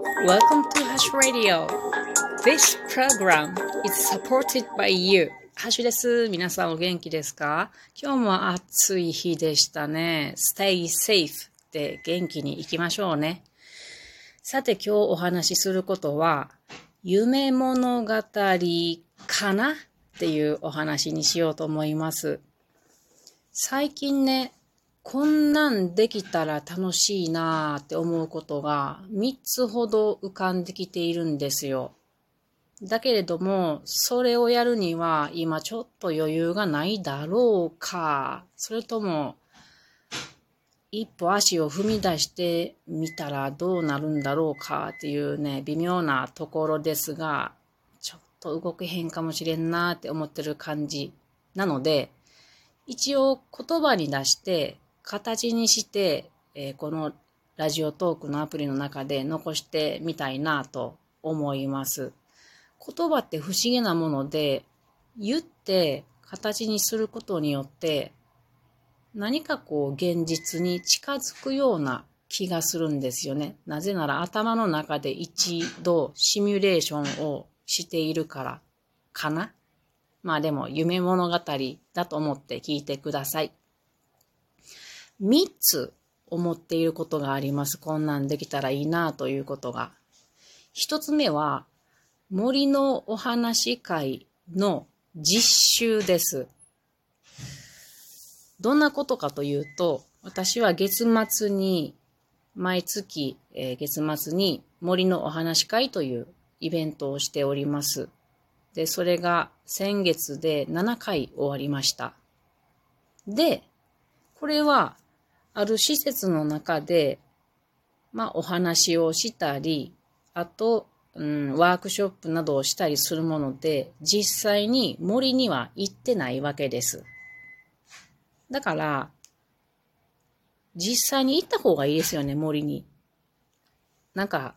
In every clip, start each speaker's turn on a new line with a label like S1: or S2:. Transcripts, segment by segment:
S1: Welcome to Hash Radio. This program is supported by you. ハッシュです。皆さんお元気ですか？今日も暑い日でしたね。Stay safe で元気に行きましょうね。さて今日お話しすることは、夢物語かな？っていうお話にしようと思います。最近ね、こんなんできたら楽しいなーって思うことが3つほど浮かんできているんですよ。だけれども、それをやるには今ちょっと余裕がないだろうか、それとも一歩足を踏み出してみたらどうなるんだろうかっていうね、微妙なところですが、ちょっと動けへんかもしれんなーって思ってる感じなので、一応言葉に出して形にして、えー、このラジオトークのアプリの中で残してみたいなと思います。言葉って不思議なもので、言って形にすることによって、何かこう現実に近づくような気がするんですよね。なぜなら頭の中で一度シミュレーションをしているからかな。まあでも夢物語だと思って聞いてください。三つ思っていることがあります。こんなんできたらいいなということが。一つ目は、森のお話会の実習です。どんなことかというと、私は月末に、毎月、えー、月末に森のお話会というイベントをしております。で、それが先月で7回終わりました。で、これはある施設の中で、まあ、お話をしたり、あと、うん、ワークショップなどをしたりするもので、実際に森には行ってないわけです。だから、実際に行った方がいいですよね、森に。なんか、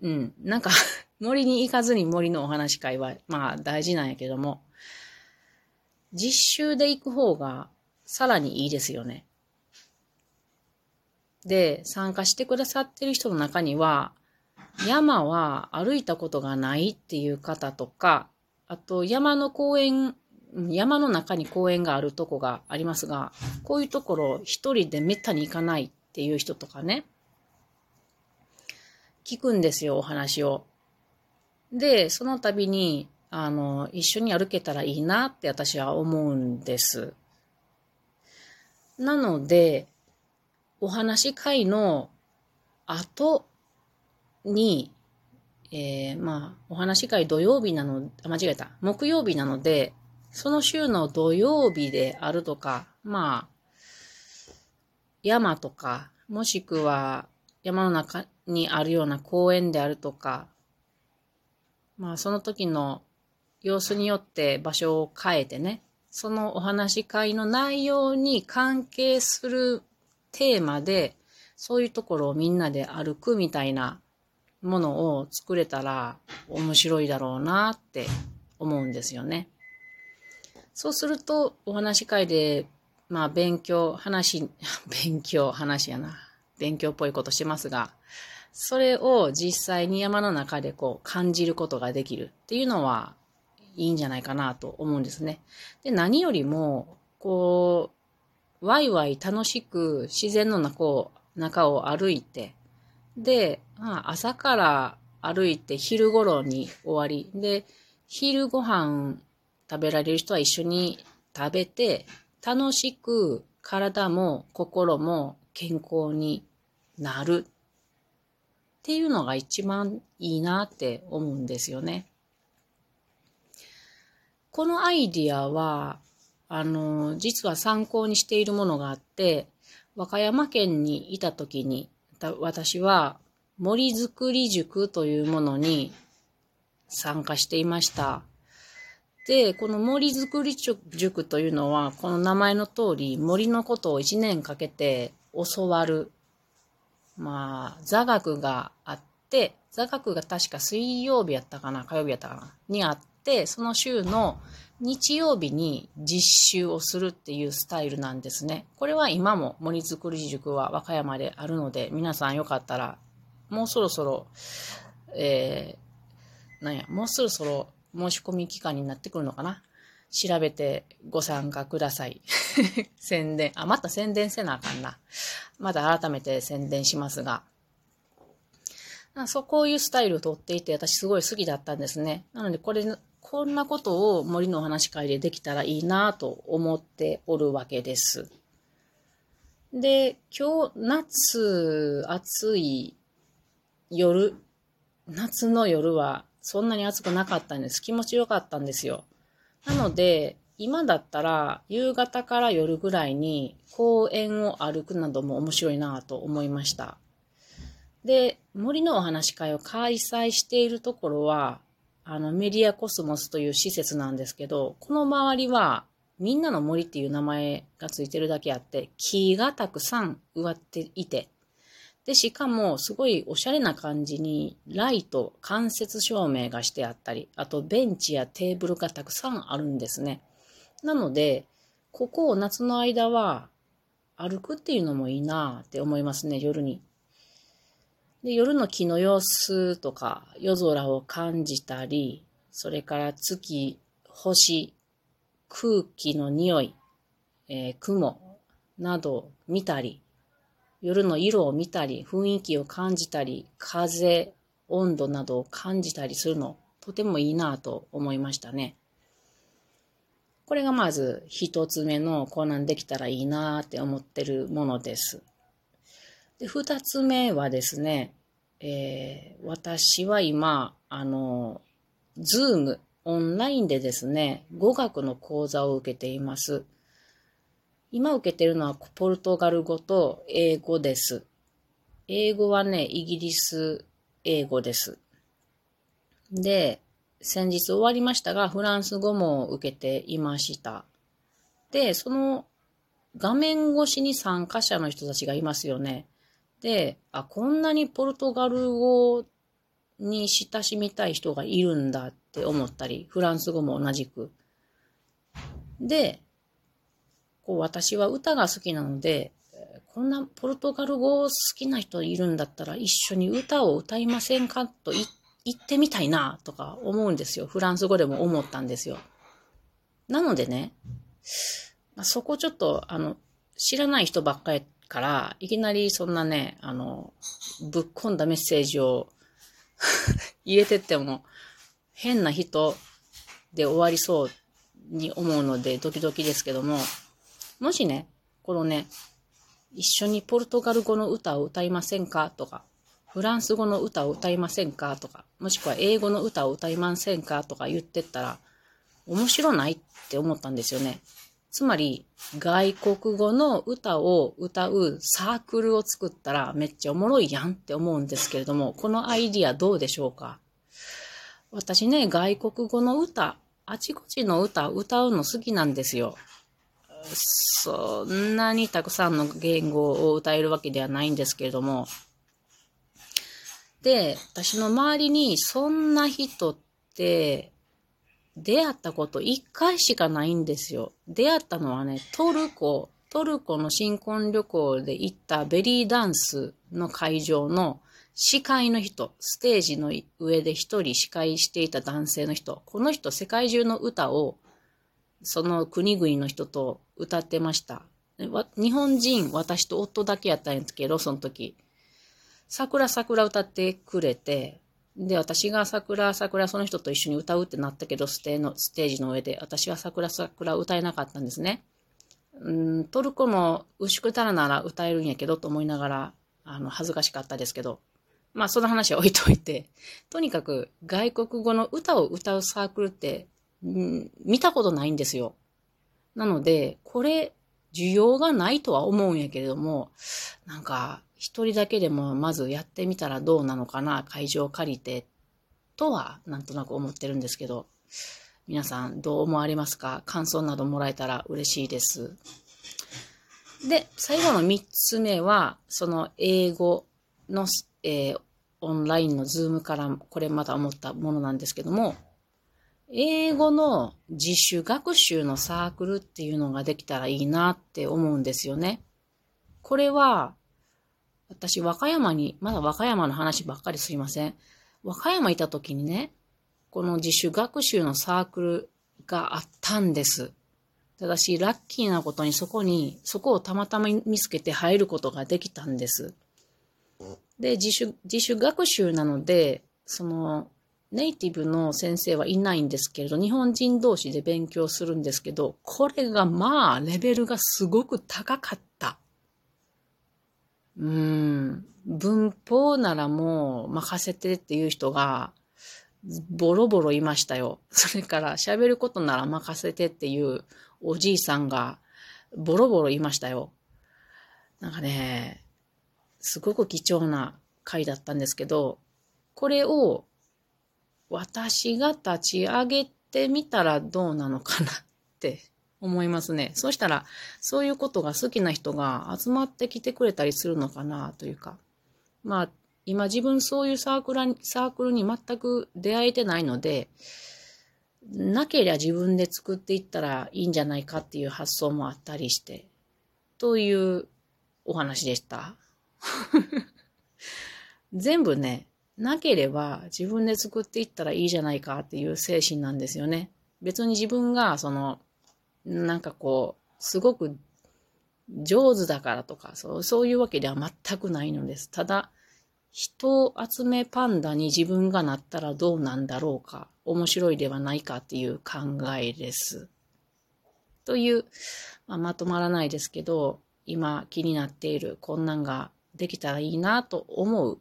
S1: うん、なんか 森に行かずに森のお話会は、まあ大事なんやけども、実習で行く方がさらにいいですよね。で、参加してくださってる人の中には、山は歩いたことがないっていう方とか、あと山の公園、山の中に公園があるとこがありますが、こういうところ一人でめったに行かないっていう人とかね、聞くんですよ、お話を。で、その度に、あの、一緒に歩けたらいいなって私は思うんです。なので、お話会の後に、えー、まあ、お話会土曜日なの、間違えた。木曜日なので、その週の土曜日であるとか、まあ、山とか、もしくは山の中にあるような公園であるとか、まあ、その時の様子によって場所を変えてね、そのお話会の内容に関係するテーマで、そういうところをみんなで歩くみたいなものを作れたら面白いだろうなって思うんですよね。そうすると、お話し会で、まあ、勉強、話、勉強、話やな。勉強っぽいことしてますが、それを実際に山の中でこう感じることができるっていうのはいいんじゃないかなと思うんですね。で、何よりも、こう、ワイワイ楽しく自然の中を中を歩いて、で、まあ、朝から歩いて昼頃に終わり、で、昼ご飯食べられる人は一緒に食べて、楽しく体も心も健康になるっていうのが一番いいなって思うんですよね。このアイディアは、あの、実は参考にしているものがあって、和歌山県にいた時に、私は森づくり塾というものに参加していました。で、この森づくり塾というのは、この名前の通り森のことを1年かけて教わる。まあ、座学があって、座学が確か水曜日やったかな、火曜日やったかな、にあって、その週の日曜日に実習をするっていうスタイルなんですね。これは今も森づくり塾は和歌山であるので、皆さんよかったらもうそろそろ、えー、なんや、もうそろそろ申し込み期間になってくるのかな？調べてご参加ください。宣伝。あ、また宣伝せなあかんな。また改めて宣伝しますが。そう、こういうスタイルをとっていて、私すごい好きだったんですね。なので、これ、こんなことを森のお話会でできたらいいなと思っておるわけです。で、今日、夏、暑い夜、夏の夜はそんなに暑くなかったんです。気持ちよかったんですよ。なので、今だったら夕方から夜ぐらいに公園を歩くなども面白いなと思いました。で、森のお話会を開催しているところは、あの、メディアコスモスという施設なんですけど、この周りは、みんなの森っていう名前がついてるだけあって、木がたくさん植わっていて、で、しかも、すごいおしゃれな感じに、ライト、間接照明がしてあったり、あとベンチやテーブルがたくさんあるんですね。なので、ここを夏の間は歩くっていうのもいいなって思いますね、夜に。で、夜の木の様子とか、夜空を感じたり、それから月、星、空気の匂い、えー、雲などを見たり、夜の色を見たり、雰囲気を感じたり、風、温度などを感じたりするの、とてもいいなと思いましたね。これがまず一つ目のこんなんできたらいいなって思ってるものです。で、二つ目はですね、えー、私は今、あの、ズーム、オンラインでですね、語学の講座を受けています。今受けてるのはポルトガル語と英語です。英語はね、イギリス英語です。で、先日終わりましたが、フランス語も受けていました。で、その画面越しに参加者の人たちがいますよね。で、あ、こんなにポルトガル語に親しみたい人がいるんだって思ったり、フランス語も同じく。で、こう私は歌が好きなので、こんなポルトガル語好きな人いるんだったら一緒に歌を歌いませんかと言ってみたいなとか思うんですよ。フランス語でも思ったんですよ。なのでね、まあ、そこちょっとあの知らない人ばっかりから、いきなりそんなね、あの、ぶっ込んだメッセージを 入れてっても、変な人で終わりそうに思うので、ドキドキですけども、もしね、このね、一緒にポルトガル語の歌を歌いませんか？とか、フランス語の歌を歌いませんか？とか、もしくは英語の歌を歌いませんか？とか言ってったら、面白ないって思ったんですよね。つまり、外国語の歌を歌うサークルを作ったらめっちゃおもろいやんって思うんですけれども、このアイディアどうでしょうか？私ね、外国語の歌、あちこちの歌歌うの好きなんですよ。そんなにたくさんの言語を歌えるわけではないんですけれども。で、私の周りにそんな人って出会ったこと一回しかないんですよ。出会ったのはね、トルコ、トルコの新婚旅行で行ったベリーダンスの会場の司会の人、ステージの上で一人司会していた男性の人、この人世界中の歌をその国々の人と歌ってました。日本人、私と夫だけやったんですけど、その時。桜桜歌ってくれて、で、私が桜桜その人と一緒に歌うってなったけど、ステのステージの上で、私は桜桜歌えなかったんですね。うん、トルコの牛久たらなら歌えるんやけどと思いながら、あの、恥ずかしかったですけど、まあその話は置いといて、とにかく外国語の歌を歌うサークルって、ん、見たことないんですよ。なので、これ、需要がないとは思うんやけれども、なんか、一人だけでもまずやってみたらどうなのかな、会場を借りて、とはなんとなく思ってるんですけど、皆さんどう思われますか？感想などもらえたら嬉しいです。で、最後の三つ目は、その英語の、えー、オンラインのズームからこれまた思ったものなんですけども、英語の自主学習のサークルっていうのができたらいいなって思うんですよね。これは、私、和歌山に、まだ和歌山の話ばっかりすいません。和歌山いた時にね、この自主学習のサークルがあったんです。ただし、ラッキーなことにそこに、そこをたまたま見つけて入ることができたんです。で、自主、自主学習なので、その、ネイティブの先生はいないんですけれど、日本人同士で勉強するんですけど、これがまあ、レベルがすごく高かった。うん。文法ならもう任せてっていう人が、ボロボロいましたよ。それから喋ることなら任せてっていうおじいさんがボロボロいましたよ。なんかね、すごく貴重な回だったんですけど、これを私が立ち上げてみたらどうなのかなって思いますね。そしたら、そういうことが好きな人が集まってきてくれたりするのかなというか。まあ、今自分そういうサークルサークルに全く出会えてないので、なけりゃ自分で作っていったらいいんじゃないかっていう発想もあったりして、というお話でした。全部ね、なければ自分で作っていったらいいじゃないかっていう精神なんですよね。別に自分がその、なんかこう、すごく上手だからとか、そうそういうわけでは全くないのです。ただ、人を集めパンダに自分がなったらどうなんだろうか、面白いではないかっていう考えです。という、まあ、まとまらないですけど、今気になっているこんなんができたらいいなと思う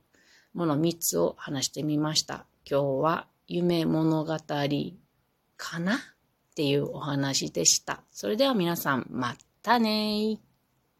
S1: もの3つを話してみました。今日は夢物語かな？っていうお話でした。それでは皆さん、またね